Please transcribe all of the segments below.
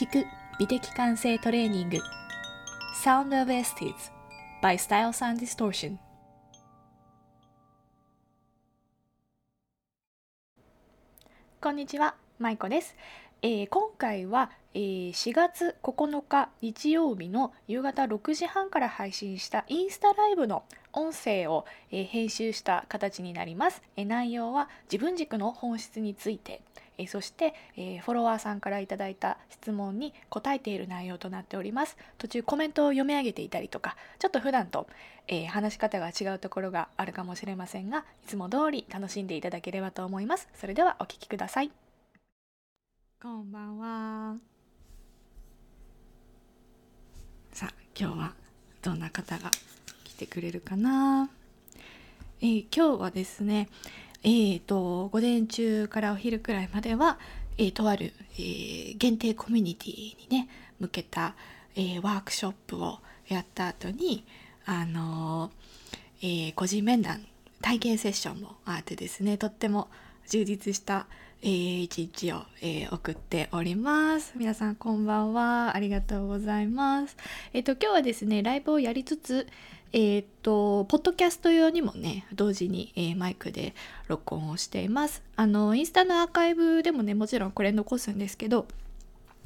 聞く美的感性トレーニング。Sound of Estes by Styles and Distortion こんにちは、まいこです、えー今回は、えー4月9日日曜日の夕方6時半から配信したインスタライブの音声を、えー編集した形になります、えー内容は自分軸の本質について、えーそして、えーフォロワーさんからいただいた質問に答えている内容となっております。途中コメントを読み上げていたりとかちょっと普段と、えー話し方が違うところがあるかもしれませんがいつも通り楽しんでいただければと思います。それではお聞きください。こんばんは。さあ今日はどんな方が来てくれるかな、えー今日はですねえー、と午前中からお昼くらいまでは、えーとある、えー限定コミュニティにね向けた、えーワークショップをやった後にあのーえー個人面談体験セッションもあってですねとっても充実した、えー一日を、えー送っております。皆さんこんばんは。ありがとうございます。えっ、と今日はですねライブをやりつつえーとポッドキャスト用にもね同時に、えーマイクで録音をしていますあのインスタのアーカイブでもねもちろんこれ残すんですけど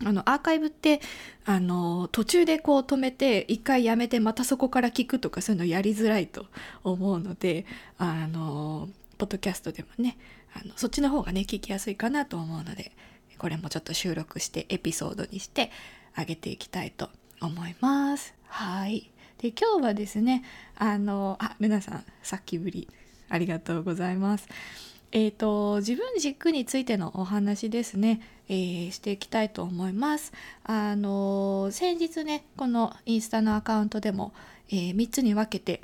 あのアーカイブってあの途中でこう止めて一回やめてまたそこから聞くとかそういうのやりづらいと思うのであのポッドキャストでもねあのそっちの方がね聞きやすいかなと思うのでこれもちょっと収録してエピソードにしてあげていきたいと思います。はいで今日はですねあのあルナさんさっきぶりありがとうございます。えー、と自分軸についてのお話ですね、えーしていきたいと思います。あの先日ねこのインスタのアカウントでも、え3つに分けて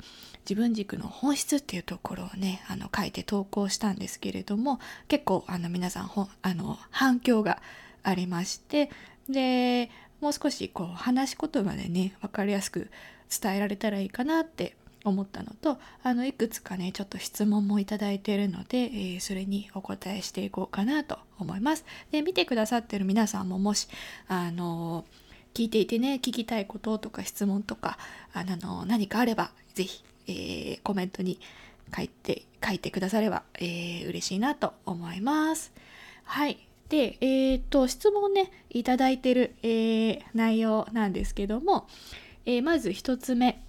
自分軸の本質っていうところをねあの書いて投稿したんですけれども結構あの皆さんほあの反響がありましてでもう少しこう話し言葉でね分かりやすく伝えられたらいいかなって思ったのとあのいくつかねちょっと質問もいただいているので、えーそれにお答えしていこうかなと思います。で見てくださってる皆さんももしあの聞いていてね聞きたいこととか質問とかあの何かあればぜひ、えーコメントに書いて書いてくだされば、えー嬉しいなと思います。はいで、えーっと質問ねいただいてる、えー内容なんですけども、えーまず1つ目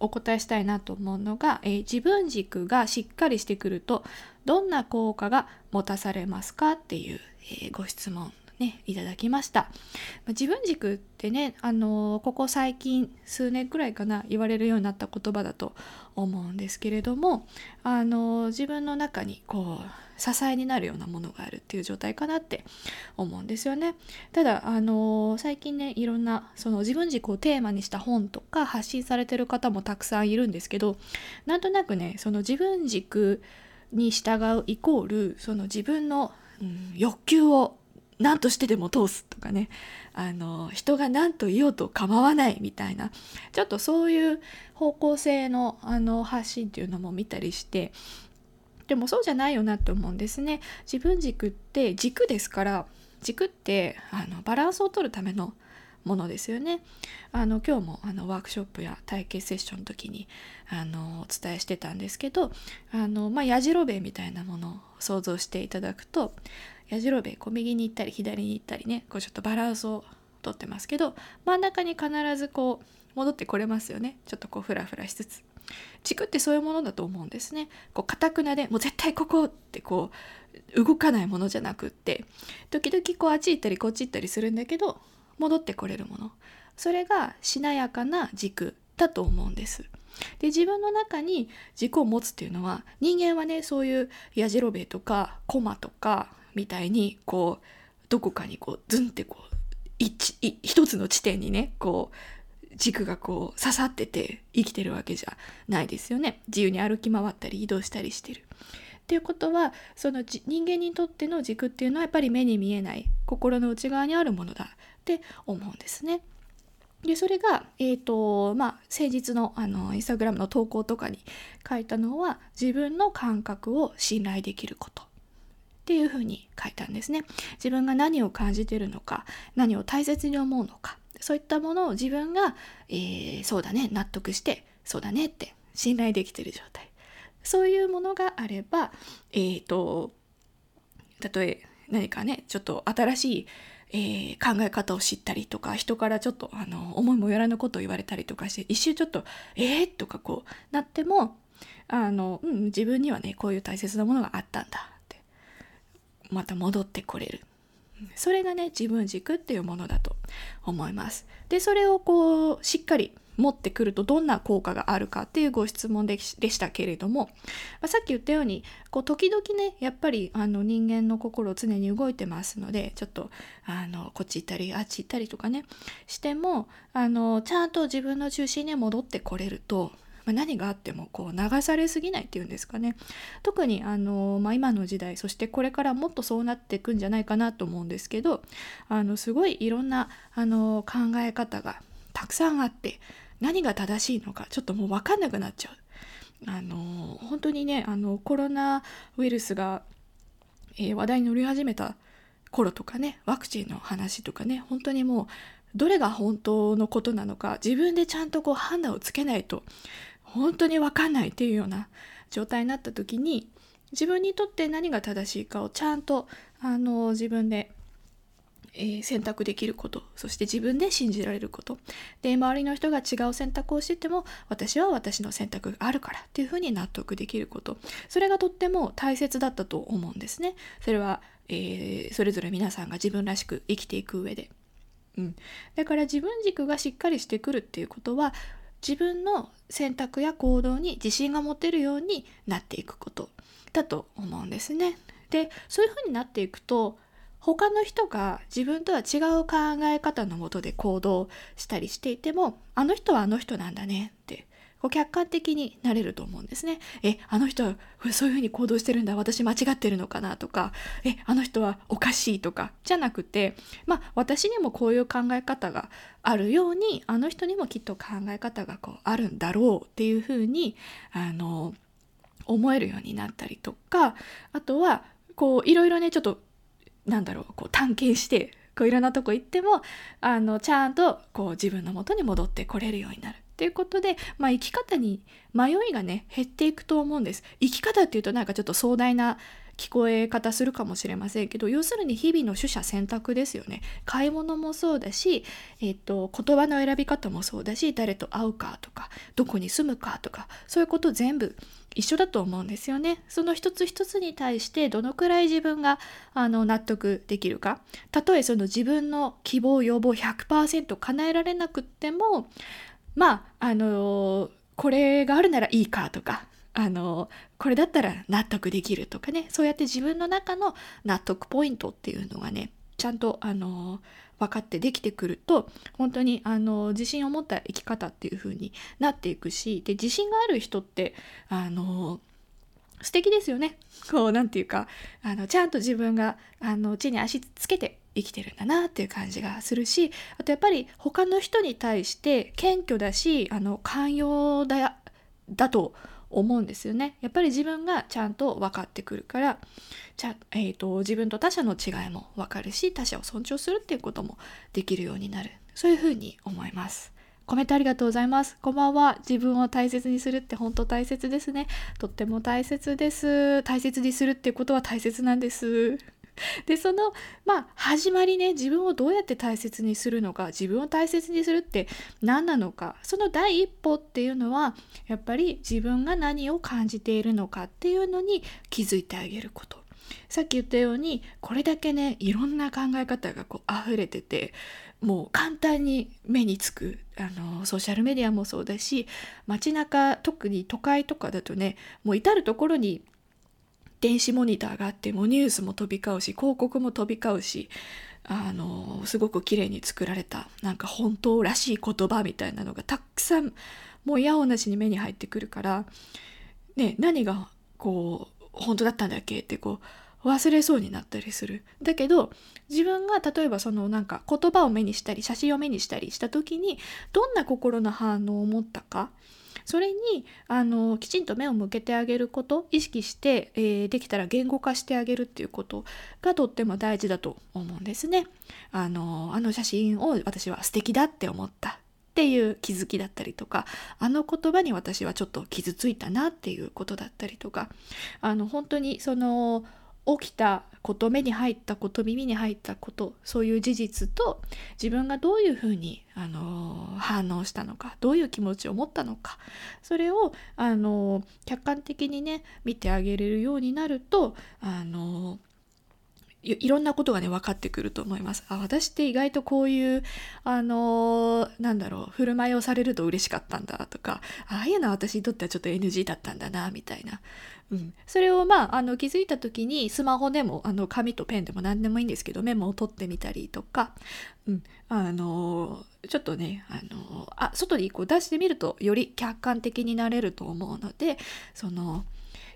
お答えしたいなと思うのが、えー自分軸がしっかりしてくるとどんな効果が持たされますかっていう、えーご質問。ねいただきました。まあ自分軸ってね、あのーここ最近数年くらいかな言われるようになった言葉だと思うんですけれども、あのー自分の中にこう支えになるようなものがあるっていう状態かなって思うんですよね。ただあのー最近ねいろんなその自分軸をテーマにした本とか発信されてる方もたくさんいるんですけどなんとなくねその自分軸に従うイコールその自分の、うん欲求を何としてでも通すとかねあの人が何と言おうと構わないみたいなちょっとそういう方向性のあの発信っていうのも見たりしてでもそうじゃないよなって思うんですね。自分軸って軸ですから軸ってあのバランスを取るためのものですよね。あの今日もあのワークショップや体験セッションの時にあのお伝えしてたんですけどあの、まあ、やじろべえみたいなもの想像していただくとやじろべえこう右に行ったり左に行ったりねこうちょっとバランスをとってますけど真ん中に必ずこう戻ってこれますよね。ちょっとこうフラフラしつつ。軸ってそういうものだと思うんですね。こう堅くなでもう絶対ここってこう動かないものじゃなくって時々こうあっち行ったりこっち行ったりするんだけど戻ってこれるもの。それがしなやかな軸だと思うんです。で自分の中に軸を持つっていうのは人間はねそういうやじろべえとかコマとかみたいにこうどこかにこうズンってこう一一つの地点にねこう軸がこう刺さってて生きてるわけじゃないですよね自由に歩き回ったり移動したりしてる。っていうことはその人間にとっての軸っていうのはやっぱり目に見えない心の内側にあるものだって思うんですね。でそれが、えーとまあ、先日のあのインスタグラムの投稿とかに書いたのは自分の感覚を信頼できること。っていうふうに書いたんですね。自分が何を感じてるのか何を大切に思うのか。そういったものを自分が、えー、そうだね納得してそうだねって信頼できてる状態。そういうものがあればえっ、ー、と例え何かねちょっと新しいえー、考え方を知ったりとか人からちょっとあの思いもよらぬことを言われたりとかして一瞬ちょっと「えー?」とかこうなってもあの、うん、自分にはねこういう大切なものがあったんだってまた戻ってこれるそれがね自分軸っていうものだと思います。でそれをこうしっかり持ってくるとどんな効果があるかっていうご質問でしたけれども、まあ、さっき言ったようにこう時々ねやっぱりあの人間の心常に動いてますのでちょっとあのこっち行ったりあっち行ったりとかねしてもあのちゃんと自分の中心に戻ってこれると、何があってもこう流されすぎないっていうんですかね。特にあの、まあ、今の時代そしてこれからもっとそうなっていくんじゃないかなと思うんですけどあのすごいいろんなあの考え方がたくさんあって何が正しいのかちょっともう分かんなくなっちゃう。あの本当にねあのコロナウイルスが、えー、話題に乗り始めた頃とかねワクチンの話とかね本当にもうどれが本当のことなのか自分でちゃんとこう判断をつけないと本当に分かんないっていうような状態になった時に自分にとって何が正しいかをちゃんとあの自分で、えー、選択できることそして自分で信じられることで周りの人が違う選択をしてても私は私の選択があるからっていうふうに納得できることそれがとっても大切だったと思うんですね。それは、えー、それぞれ皆さんが自分らしく生きていく上で。うん、だから自分軸がしっかりしてくるっていうことは自分の選択や行動に自信が持てるようになっていくことだと思うんですね。でそういうふうになっていくと他の人が自分とは違う考え方のもとで行動したりしていてもあの人はあの人なんだねってこう客観的になれると思うんですね。え、あの人はそういうふうに行動してるんだ、私間違ってるのかなとか、え、あの人はおかしいとか、じゃなくて、まあ私にもこういう考え方があるように、あの人にもきっと考え方がこうあるんだろうっていうふうに、あの、思えるようになったりとか、あとは、こういろいろね、ちょっと、なんだろう、こう探検して、こういろんなとこ行っても、あの、ちゃんとこう自分の元に戻ってこれるようになる。ということで、まあ、生き方に迷いがね減っていくと思うんです。生き方っていうとなんかちょっと壮大な聞こえ方するかもしれませんけど要するに日々の取捨選択ですよね買い物もそうだし、えっと、言葉の選び方もそうだし誰と会うかとかどこに住むかとかそういうこと全部一緒だと思うんですよね。その一つ一つに対してどのくらい自分があの納得できるかたとえその自分の希望要望100%叶えられなくってもまああのこれがあるならいいかとかあのこれだったら納得できるとかねそうやって自分の中の納得ポイントっていうのがねちゃんとあの分かってできてくると本当にあの自信を持った生き方っていう風になっていくしで自信がある人ってあの素敵ですよね。こうなんていうかあのちゃんと自分があの地に足つけて生きてるんだなっていう感じがするしあとやっぱり他の人に対して謙虚だしあの寛容だだと思うんですよね。やっぱり自分がちゃんと分かってくるからちゃ、えーと、自分と他者の違いも分かるし他者を尊重するっていうこともできるようになるそういうふうに思います。コメントありがとうございます。こんばんは。自分を大切にするって本当大切ですね。とっても大切です。大切にするっていうことは大切なんです。でそのまあ始まりね自分をどうやって大切にするのか自分を大切にするって何なのかその第一歩っていうのはやっぱり自分が何を感じているのかっていうのに気づいてあげること。さっき言ったようにこれだけねいろんな考え方がこう溢れててもう簡単に目につくあのソーシャルメディアもそうだし街中特に都会とかだとねもう至る所に電子モニターがあってもニュースも飛び交うし広告も飛び交うしあのすごく綺麗に作られたなんか本当らしい言葉みたいなのがたくさんもう矢をなしに目に入ってくるから、ね、何がこう本当だったんだっけってこう忘れそうになったりする。だけど自分が例えばそのなんか言葉を目にしたり写真を目にしたりした時にどんな心の反応を持ったかそれにあのきちんと目を向けてあげること意識して、えー、できたら言語化してあげるっていうことがとっても大事だと思うんですね。あのあの写真を私は素敵だって思ったっていう気づきだったりとかあの言葉に私はちょっと傷ついたなっていうことだったりとかあの本当にその起きたこと目に入ったこと耳に入ったことそういう事実と自分がどういうふうに、あの反応したのかどういう気持ちを持ったのかそれを、あの客観的にね見てあげれるようになると、あのいろんなことがね分かってくると思います。あ私って意外とこういうあのなんだろう振る舞いをされると嬉しかったんだとかああいうのは私にとってはちょっと NG だったんだなみたいな、うん、それをまああの気づいた時にスマホでもあの紙とペンでも何でもいいんですけどメモを取ってみたりとか、うん、あのちょっとねあのあ外にこう出してみるとより客観的になれると思うのでその。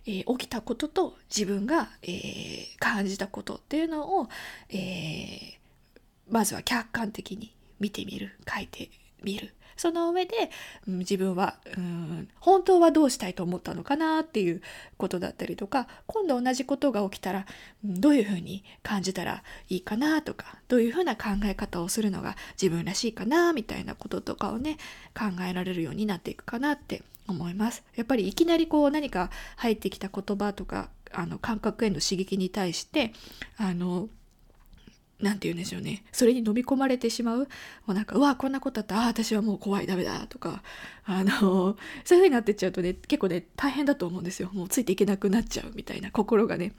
えー、起きたことと自分が、えー、感じたことっていうのを、えー、まずは客観的に見てみる書いてみるその上で、うん、自分は、うん、本当はどうしたいと思ったのかなっていうことだったりとか今度同じことが起きたら、どういうふうに感じたらいいかなとかどういうふうな考え方をするのが自分らしいかなみたいなこととかをね考えられるようになっていくかなって思います。やっぱりいきなりこう何か入ってきた言葉とかあの感覚への刺激に対してあの何て言うんでしょうね。それに飲み込まれてしまう。もうなんかうわこんなことあった。あ私はもう怖いダメだとか。あの そういう風になってっちゃうとね結構ね大変だと思うんですよ。もうついていけなくなっちゃうみたいな心がね。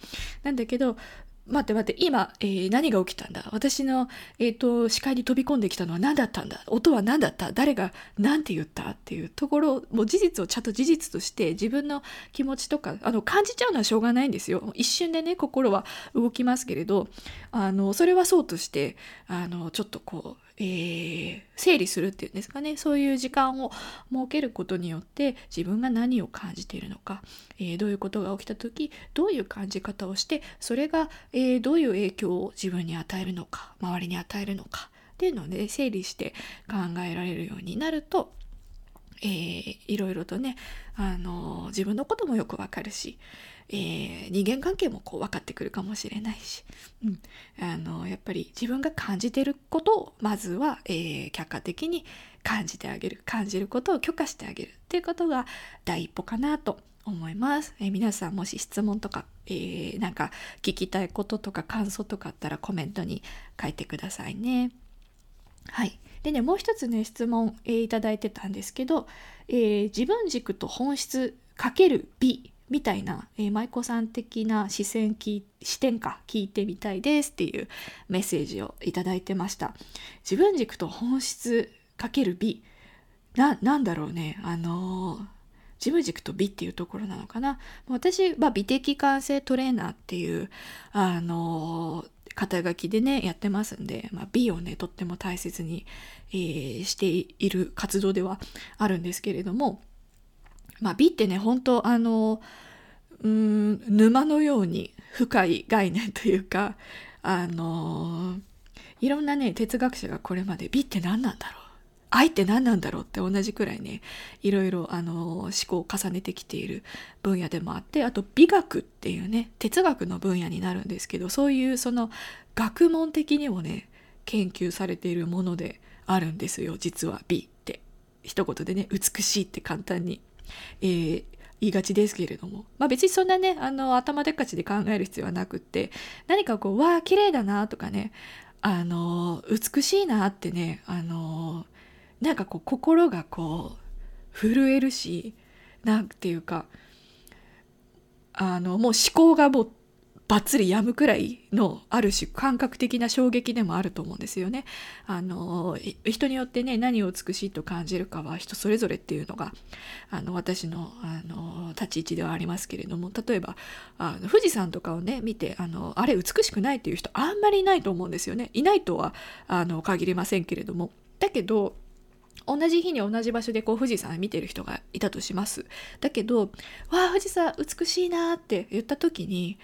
なんだけど待って待って、今、えー、何が起きたんだ？私の、えーと、視界に飛び込んできたのは何だったんだ？音は何だった？誰が何て言った？っていうところもう事実をちゃんと事実として自分の気持ちとかあの感じちゃうのはしょうがないんですよ。一瞬でね心は動きますけれどあのそれはそうとしてあのちょっとこうえー、整理するっていうんですかね。そういう時間を設けることによって自分が何を感じているのか、えー、どういうことが起きた時どういう感じ方をしてそれが、えー、どういう影響を自分に与えるのか周りに与えるのかっていうので、ね、整理して考えられるようになるとえー、いろいろとね、あの自分のこともよくわかるし、えー、人間関係もこう分かってくるかもしれないし、うん、あのやっぱり自分が感じてることをまずは、えー、客観的に感じてあげる感じることを許可してあげるっていうことが第一歩かなと思います。えー、皆さんもし質問とか、えー、なんか聞きたいこととか感想とかあったらコメントに書いてくださいね。はい。でね、もう一つね、質問、えー、いただいてたんですけど、えー、自分軸と本質かける美みたいな、えー、舞妓さん的な視線視点か聞いてみたいですっていうメッセージをいただいてました。自分軸と本質かける美ななんだろうね。あのー、自分軸と美っていうところなのかな。私は美的感性トレーナーっていうあの、肩書きでねやってますんで、まあ、美をねとっても大切に、えー、している活動ではあるんですけれどもまあ、美ってね本当あのうん沼のように深い概念というかあのいろんなね哲学者がこれまで美って何なんだろう愛って何なんだろうって同じくらいねいろいろあの思考を重ねてきている分野でもあってあと美学っていうね哲学の分野になるんですけどそういうその学問的にもね研究されているものであるんですよ実は。美って。一言でね美しいって簡単に。えー、言いがちですけれども、まあ、別にそんなねあの頭でっかちで考える必要はなくって何かこうわあ綺麗だなとかねあの美しいなってねあのなんかこう心がこう震えるしなんていうかあのもう思考がもうばっつりやむくらいのある種感覚的な衝撃でもあると思うんですよね。あの人によってね何を美しいと感じるかは人それぞれっていうのがあの私のあの立ち位置ではありますけれども例えばあの富士山とかをね見てあのあれ美しくないっていう人あんまりいないと思うんですよね。いないとはあの限りませんけれども。だけど同じ日に同じ場所でこう富士山見てる人がいたとします。だけど「わあ富士山美しいな」って言った時に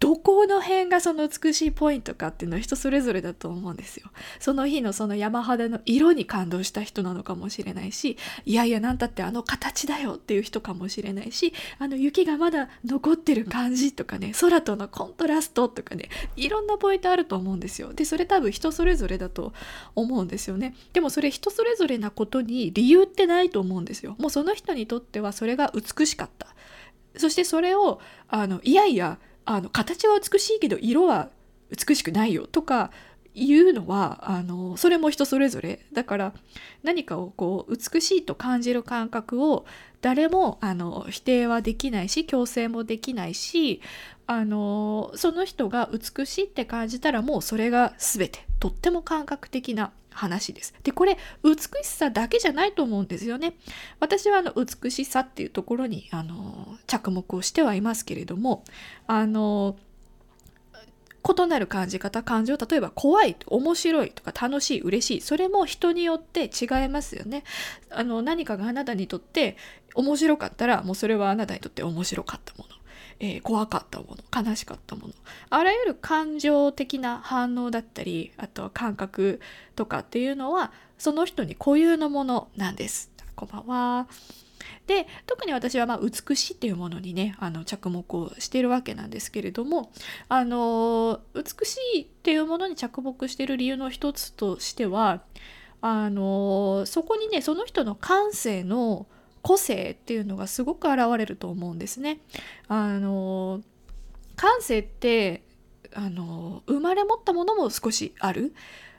どこの辺がその美しいポイントかっていうのは人それぞれだと思うんですよ。その日のその山肌の色に感動した人なのかもしれないしいやいや何たってあの形だよっていう人かもしれないしあの雪がまだ残ってる感じとかね空とのコントラストとかねいろんなポイントあると思うんですよ。でそれ多分人それぞれだと思うんですよね。でもそれ人それぞれなことに理由ってないと思うんですよ。もうその人にとってはそれが美しかった。そしてそれをあのいやいやあの形は美しいけど色は美しくないよとかいうのはあのそれも人それぞれ。だから何かをこう美しいと感じる感覚を誰もあの否定はできないし強制もできないしあのその人が美しいって感じたらもうそれが全て。とっても感覚的な話です。でこれ美しさだけじゃないと思うんですよね。私はあの美しさっていうところにあの着目をしてはいますけれどもあの異なる感じ方感情例えば怖い面白いとか楽しい嬉しいそれも人によって違いますよねあの何かがあなたにとって面白かったらもうそれはあなたにとって面白かったものえー、怖かったもの悲しかったものあらゆる感情的な反応だったりあとは感覚とかっていうのはその人に固有のものなんです。こんばんは。で特に私はまあ美しいっていうものにねあの着目をしてるわけなんですけれどもあの美しいっていうものに着目してる理由の一つとしてはあのそこにねその人の感性の個性っていうのがすごく現れると思うんですね。あの感性ってあの生まれ持ったものも少しある。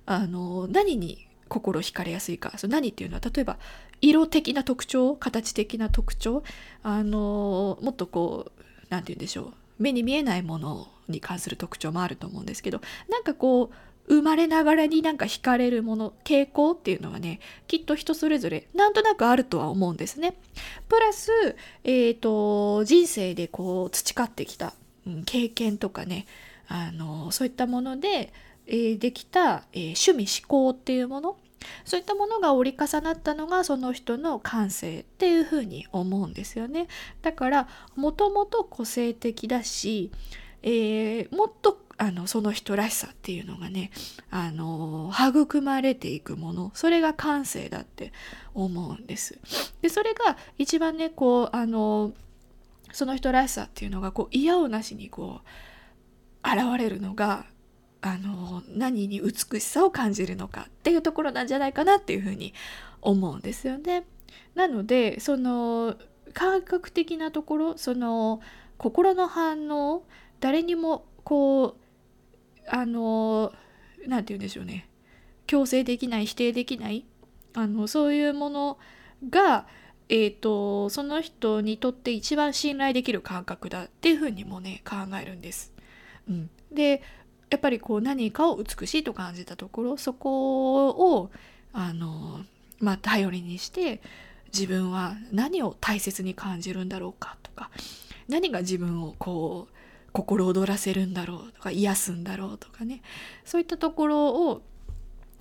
あの何に心惹かれやすいか。その何っていうのは例えば色的な特徴形的な特徴。あのもっとこう何て言うんでしょう。目に見えないものに関する特徴もあると思うんですけど。なんかこう生まれながらになんか惹かれるもの傾向っていうのはねきっと人それぞれなんとなくあるとは思うんですね。プラス、えーと、人生でこう培ってきた、うん、経験とかねあのそういったもので、えー、できた、えー、趣味思考っていうものそういったものが折り重なったのがその人の感性っていうふうに思うんですよね。だからもともと個性的だし、えー、もっとあのその人らしさっていうのがねあの育まれていくものそれが感性だって思うんです。でそれが一番ねこうあのその人らしさっていうのがこう嫌をなしにこう現れるのがあの何に美しさを感じるのかっていうところなんじゃないかなっていうふうに思うんですよね。なのでその感覚的なところその心の反応誰にもこうあの何て言うんでしょうね。強制できない否定できない。あのそういうものが、えーと、その人にとって一番信頼できる感覚だっていうふうにもね考えるんです。うん、でやっぱりこう何かを美しいと感じたところそこをあの、まあ、頼りにして自分は何を大切に感じるんだろうかとか何が自分をこう心躍らせるんだろうとか癒すんだろうとかねそういったところを、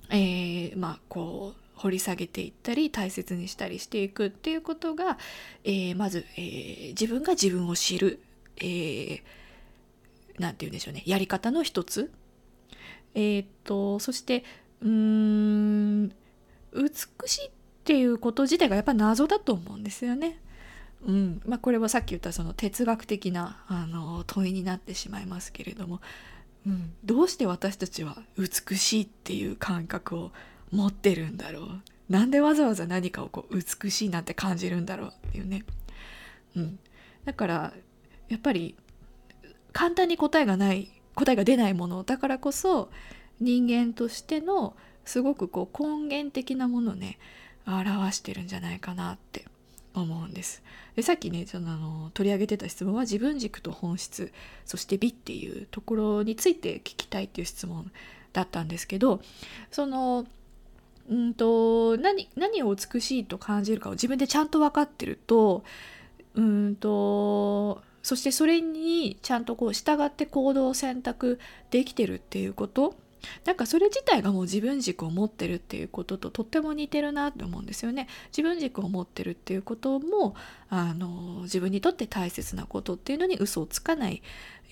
えー、まあこう掘り下げていったり大切にしたりしていくっていうことが、えー、まず、えー、自分が自分を知る何、えー、て言うんでしょうねやり方の一つ。え、っとそしてうーん美しいっていうこと自体がやっぱ謎だと思うんですよね。うん。まあ、これはさっき言ったその哲学的なあの問いになってしまいますけれども、うん、どうして私たちは美しいっていう感覚を持ってるんだろう？なんでわざわざ何かをこう美しいなんて感じるんだろうっていうね、うん、だからやっぱり簡単に答えがない答えが出ないもの。だからこそ人間としてのすごくこう根源的なものをね表してるんじゃないかなって思うんです。でさっきねそのあの取り上げてた質問は自分軸と本質そして美っていうところについて聞きたいっていう質問だったんですけどそのうんと何何を美しいと感じるかを自分でちゃんと分かってるとうんとそしてそれにちゃんとこう従って行動を選択できてるっていうことなんかそれ自体がもう自分軸を持ってるっていうことととっても似てるなって思うんですよね。自分軸を持ってるっていうこともあの自分にとって大切なことっていうのに嘘をつかない、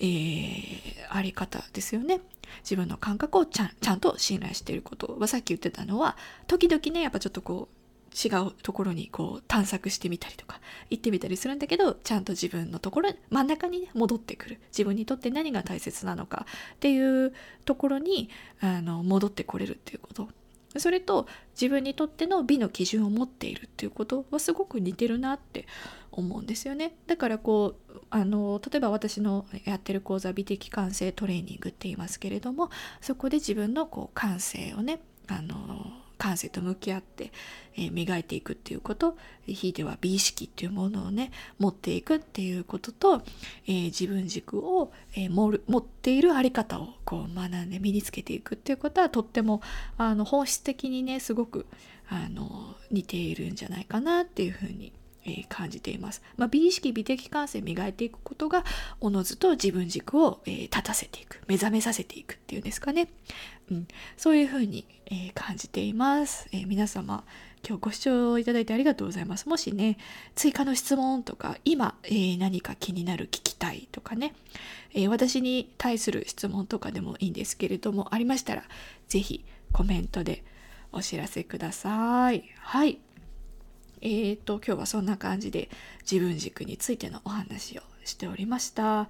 えー、あり方ですよね。自分の感覚をちゃんちゃんと信頼していることはさっき言ってたのは時々ねやっぱちょっとこう違うところにこう探索してみたりとか行ってみたりするんだけどちゃんと自分のところ真ん中に、ね、戻ってくる。自分にとって何が大切なのかっていうところにあの戻ってこれるっていうこと。それと自分にとっての美の基準を持っているっていうことはすごく似てるなって思うんですよね。だからこうあの例えば私のやってる講座美的感性トレーニングって言いますけれどもそこで自分のこう感性をねあの感性と向き合って、えー、磨いていくっていうことひいては美意識っていうものをね持っていくっていうことと、えー、自分軸を、えー、持っている在り方をこう学んで身につけていくっていうことはとってもあの本質的にねすごくあの似ているんじゃないかなっていうふうにえ感じています。まあ、美意識美的感性磨いていくことがおのずと自分軸を、え立たせていく目覚めさせていくっていうんですかね、うん、そういうふうに、え感じています、え皆様今日ご視聴いただいてありがとうございます。もしね追加の質問とか今、えー、何か気になる聞きたいとかね、えー、私に対する質問とかでもいいんですけれどもありましたら是非コメントでお知らせください。はいえーと、今日はそんな感じで自分軸についてのお話をしておりました。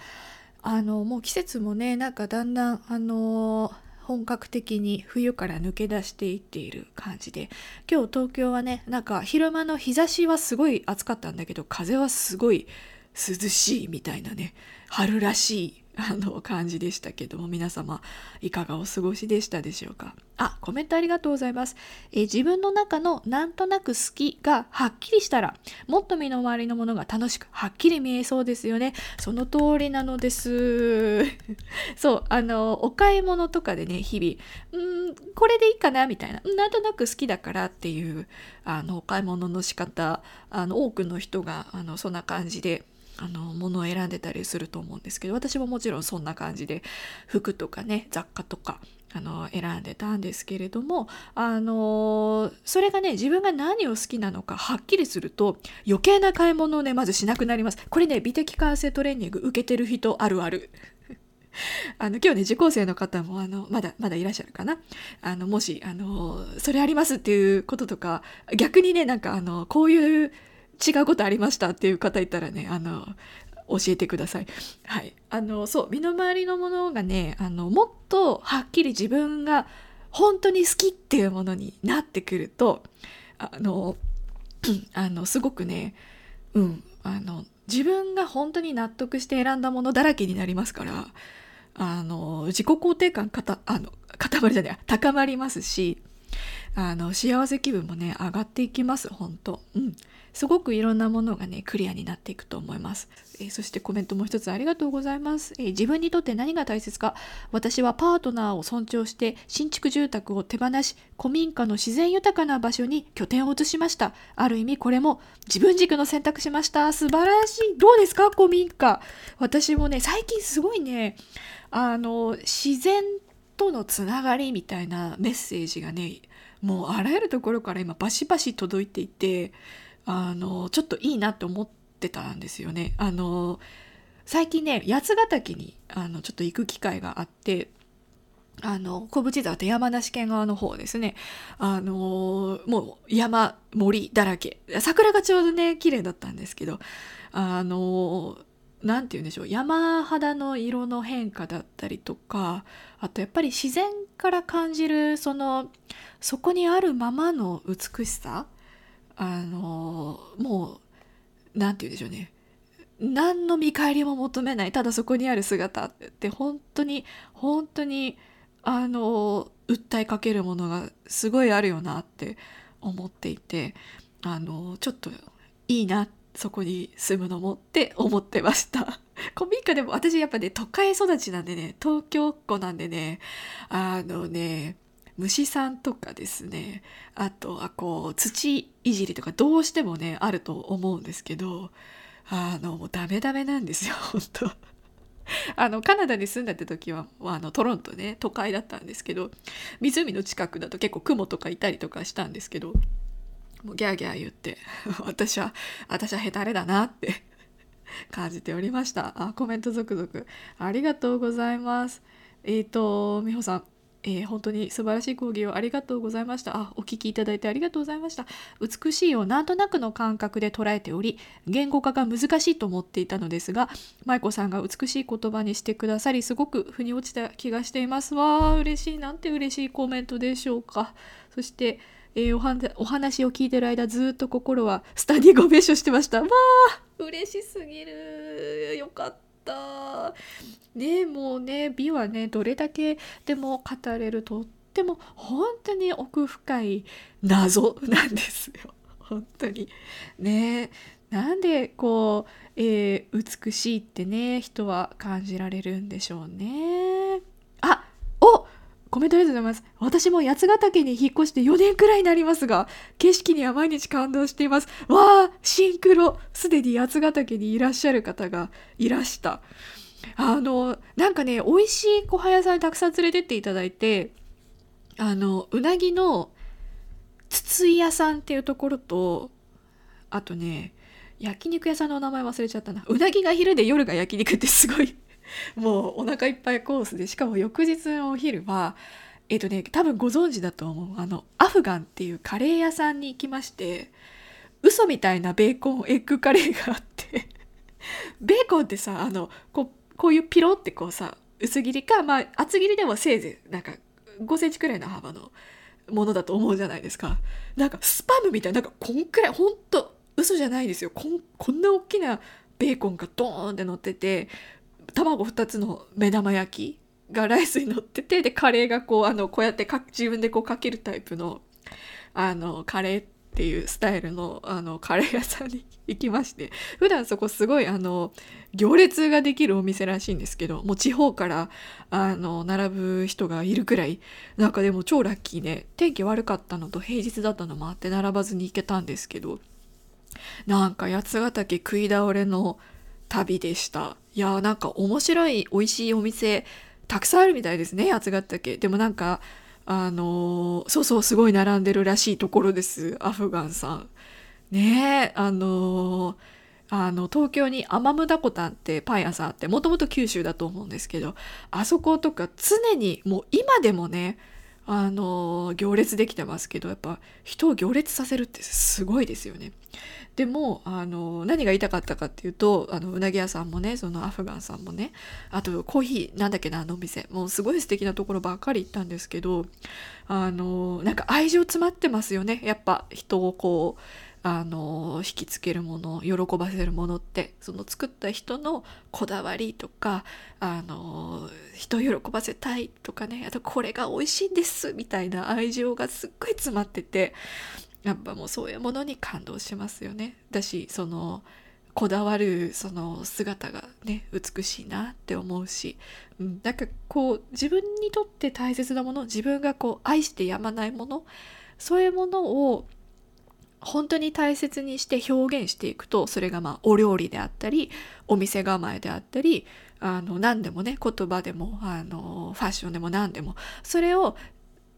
あのもう季節もねなんかだんだんあの本格的に冬から抜け出していっている感じで今日東京はねなんか昼間の日差しはすごい暑かったんだけど風はすごい涼しいみたいなね春らしいあの感じでしたけども皆様いかがお過ごしでしたでしょうか？あコメントありがとうございます、え自分の中のなんとなく好きがはっきりしたらもっと身の回りのものが楽しくはっきり見えそうですよね。その通りなのです。そうあのお買い物とかでね日々うんこれでいいかなみたいななんとなく好きだからっていうあのお買い物の仕方あの多くの人があのそんな感じであの物を選んでたりすると思うんですけど私ももちろんそんな感じで服とかね雑貨とかあの選んでたんですけれどもあのそれがね自分が何を好きなのかはっきりすると余計な買い物をねまずしなくなります。これね美的感性トレーニング受けてる人あるある。あの今日ね受講生の方もあのまだまだいらっしゃるかな。あのもしあのそれありますっていうこととか逆にねなんかあのこういう違うことありましたっていう方いたらねあの教えてください。はい、あのそう身の回りのものがねあのもっとはっきり自分が本当に好きっていうものになってくるとあの あのすごくねうんあの自分が本当に納得して選んだものだらけになりますからあの自己肯定感かたあの塊じゃない高まりますしあの幸せ気分もね上がっていきます本当。うん。すごくいろんなものがねクリアになっていくと思います、えー、そしてコメントもう一つありがとうございます、えー、自分にとって何が大切か。私はパートナーを尊重して新築住宅を手放し古民家の自然豊かな場所に拠点を移しました。ある意味これも自分軸の選択しました。素晴らしい。どうですか古民家。私もね最近すごいねあの自然とのつながりみたいなメッセージがねもうあらゆるところから今バシバシ届いていてあのちょっといいなって思ってたんですよね。あの最近ね八ヶ岳にあのちょっと行く機会があってあの小淵沢って山梨県側の方ですねあのもう山森だらけ桜がちょうどね綺麗だったんですけどあの何て言うんでしょう。山肌の色の変化だったりとかあとやっぱり自然から感じるそのそこにあるままの美しさあのもう何て言うんでしょうね。何の見返りも求めないただそこにある姿って本当に本当にあの訴えかけるものがすごいあるよなって思っていてあのちょっといいなってそこに住むのもって思ってました。古民家でも私やっぱね都会育ちなんでね東京っ子なんでねあのね虫さんとかですねあとはこう土いじりとかどうしてもねあると思うんですけどあのもうダメダメなんですよ 本当。あのカナダに住んでた時はあのトロントね都会だったんですけど湖の近くだと結構雲とかいたりとかしたんですけどもうギャーギャー言って 私は私はヘタレだなって 感じておりましたあコメント続々ありがとうございますえっ、ー、と美穂さんえー、本当に素晴らしい講義をありがとうございました。あ、お聞きいただいてありがとうございました。美しいをなんとなくの感覚で捉えており、言語化が難しいと思っていたのですが、舞子さんが美しい言葉にしてくださり、すごく腑に落ちた気がしています。わあ、嬉しい。なんて嬉しいコメントでしょうか。そして、えー、おはお話を聞いてる間ずっと心はスタディゴベッションしてました。わあ嬉しすぎるよかった。ねもうね美はねどれだけでも語れるとっても本当に奥深い謎 なんですよ本当にねなんでこう、えー、美しいってね人は感じられるんでしょうねコメントありがとうございます。私も八ヶ岳に引っ越して4年くらいになりますが、景色には毎日感動しています。わあ、シンクロ。すでに八ヶ岳にいらっしゃる方がいらした。あのなんかね美味しい小早さんにたくさん連れてっていただいてあのうなぎの筒井屋さんっていうところとあとね焼肉屋さんのお名前忘れちゃったなうなぎが昼で夜が焼肉ってすごいもうお腹いっぱいコースでしかも翌日のお昼はえっ、とね多分ご存知だと思う。あのアフガンっていうカレー屋さんに行きまして嘘みたいなベーコンエッグカレーがあって ベーコンってさあのこうこういうピロってこうさ薄切りかまあ厚切りでもせいぜいなんか5センチくらいの幅のものだと思うじゃないですか。なんかスパムみたいななんかこんくらいほんと嘘じゃないですよ。こんこんな大きなベーコンがドーンって乗ってて卵2つの目玉焼きがライスに乗っててでカレーがこうあのこうやってか自分でこうかけるタイプのあのカレーっていうスタイルのあのカレー屋さんに行きまして普段そこすごいあの行列ができるお店らしいんですけどもう地方からあの並ぶ人がいるくらいなんかでも超ラッキーね。天気悪かったのと平日だったのもあって並ばずに行けたんですけどなんか八ヶ岳食い倒れの旅でした。いやーなんか面白い美味しいお店たくさんあるみたいですね八ヶ岳。でもなんかあのそうそうすごい並んでるらしいところです。アフガンさん。ねえあのあの東京にアマムダコタンってパン屋さんあってもともと九州だと思うんですけどあそことか常にもう今でもねあの行列できてますけどやっぱ人を行列させるってすごいですよね。でもあの何が言いたかったかっていうとあのうなぎ屋さんもねそのアフガンさんもねあとコーヒーなんだっけなあのお店もうすごい素敵なところばっかり行ったんですけどあのなんか愛情詰まってますよねやっぱ人をこうあの引きつけるもの喜ばせるものってその作った人のこだわりとかあの人を喜ばせたいとかねあとこれが美味しいんですみたいな愛情がすっごい詰まっててやっぱもうそういうものに感動しますよね。だしそのこだわるその姿がね美しいなって思うし、うん、なんかこう自分にとって大切なもの自分がこう愛してやまないものそういうものを本当に大切にして表現していくとそれがまあお料理であったりお店構えであったりあの何でもね言葉でもあのファッションでも何でもそれを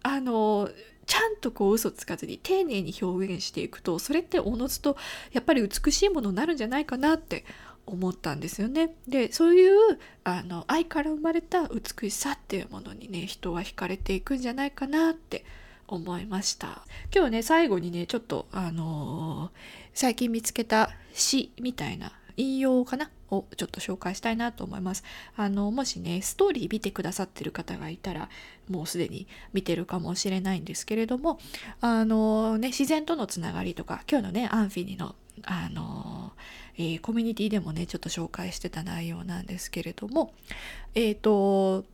あのちゃんとこう嘘つかずに丁寧に表現していくとそれっておのずとやっぱり美しいものになるんじゃないかなって思ったんですよね。でそういうあの愛から生まれた美しさっていうものにね人は惹かれていくんじゃないかなって思思いました。今日ね最後にねちょっとあのー、最近見つけた詩みたいな引用かな？をちょっと紹介したいなと思います。あのもしねストーリー見てくださってる方がいたらもうすでに見てるかもしれないんですけれどもあのね自然とのつながりとか今日のねアンフィニのあの、えー、コミュニティでもねちょっと紹介してた内容なんですけれどもえっ、ー、と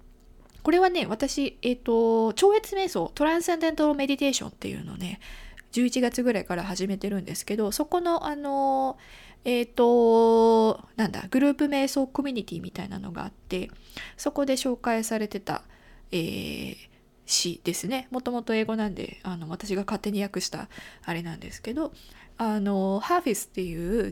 これはね私えっ、ー、と超越瞑想トランセンデントメディテーションっていうのをね11月ぐらいから始めてるんですけどそこのあのえっ、ー、となんだグループ瞑想コミュニティみたいなのがあってそこで紹介されてた、えー、詩ですね。もともと英語なんであの私が勝手に訳したあれなんですけどあのハーフィスっていう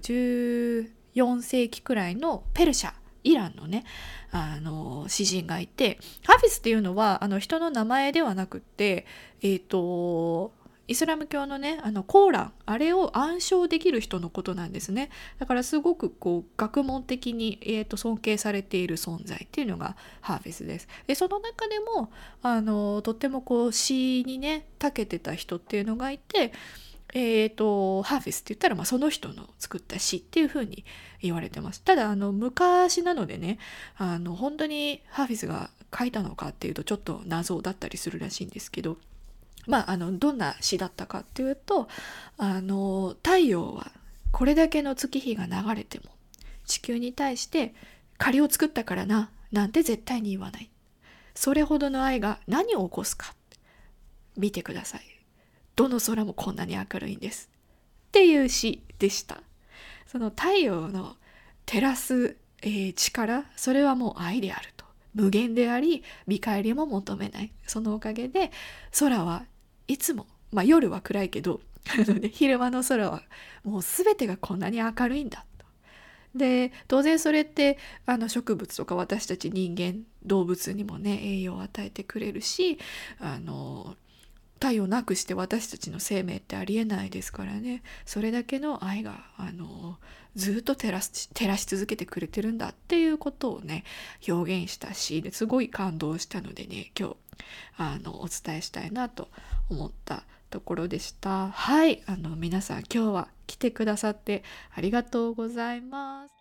14世紀くらいのペルシャイランのねあの詩人がいてハフィスっていうのはあの人の名前ではなくってえっ、ー、とイスラム教のねあのコーランあれを暗唱できる人のことなんですね。だからすごくこう学問的に、えーと、尊敬されている存在っていうのがハーフェスです。でその中でもあのとってもこう詩にね長けてた人っていうのがいてえーと、ハーフェスって言ったら、まあ、その人の作った詩っていうふうに言われてます。ただあの昔なのでねあの本当にハーフェスが書いたのかっていうとちょっと謎だったりするらしいんですけどまあ、あのどんな詩だったかっていうとあの太陽はこれだけの月日が流れても地球に対して仮を作ったからななんて絶対に言わない。それほどの愛が何を起こすか見てください。どの空もこんなに明るいんです。っていう詩でした。その太陽の照らす、えー、力それはもう愛であると無限であり見返りも求めないそのおかげで空はいつも、まあ、夜は暗いけど 昼間の空はもう全てがこんなに明るいんだと。で当然それってあの植物とか私たち人間動物にもね栄養を与えてくれるしあの太陽なくして私たちの生命ってありえないですからねそれだけの愛があのずっと照らし照らし続けてくれてるんだっていうことをね表現したしですごい感動したのでね今日あのお伝えしたいなと思ったところでした。はいあの皆さん今日は来てくださってありがとうございます。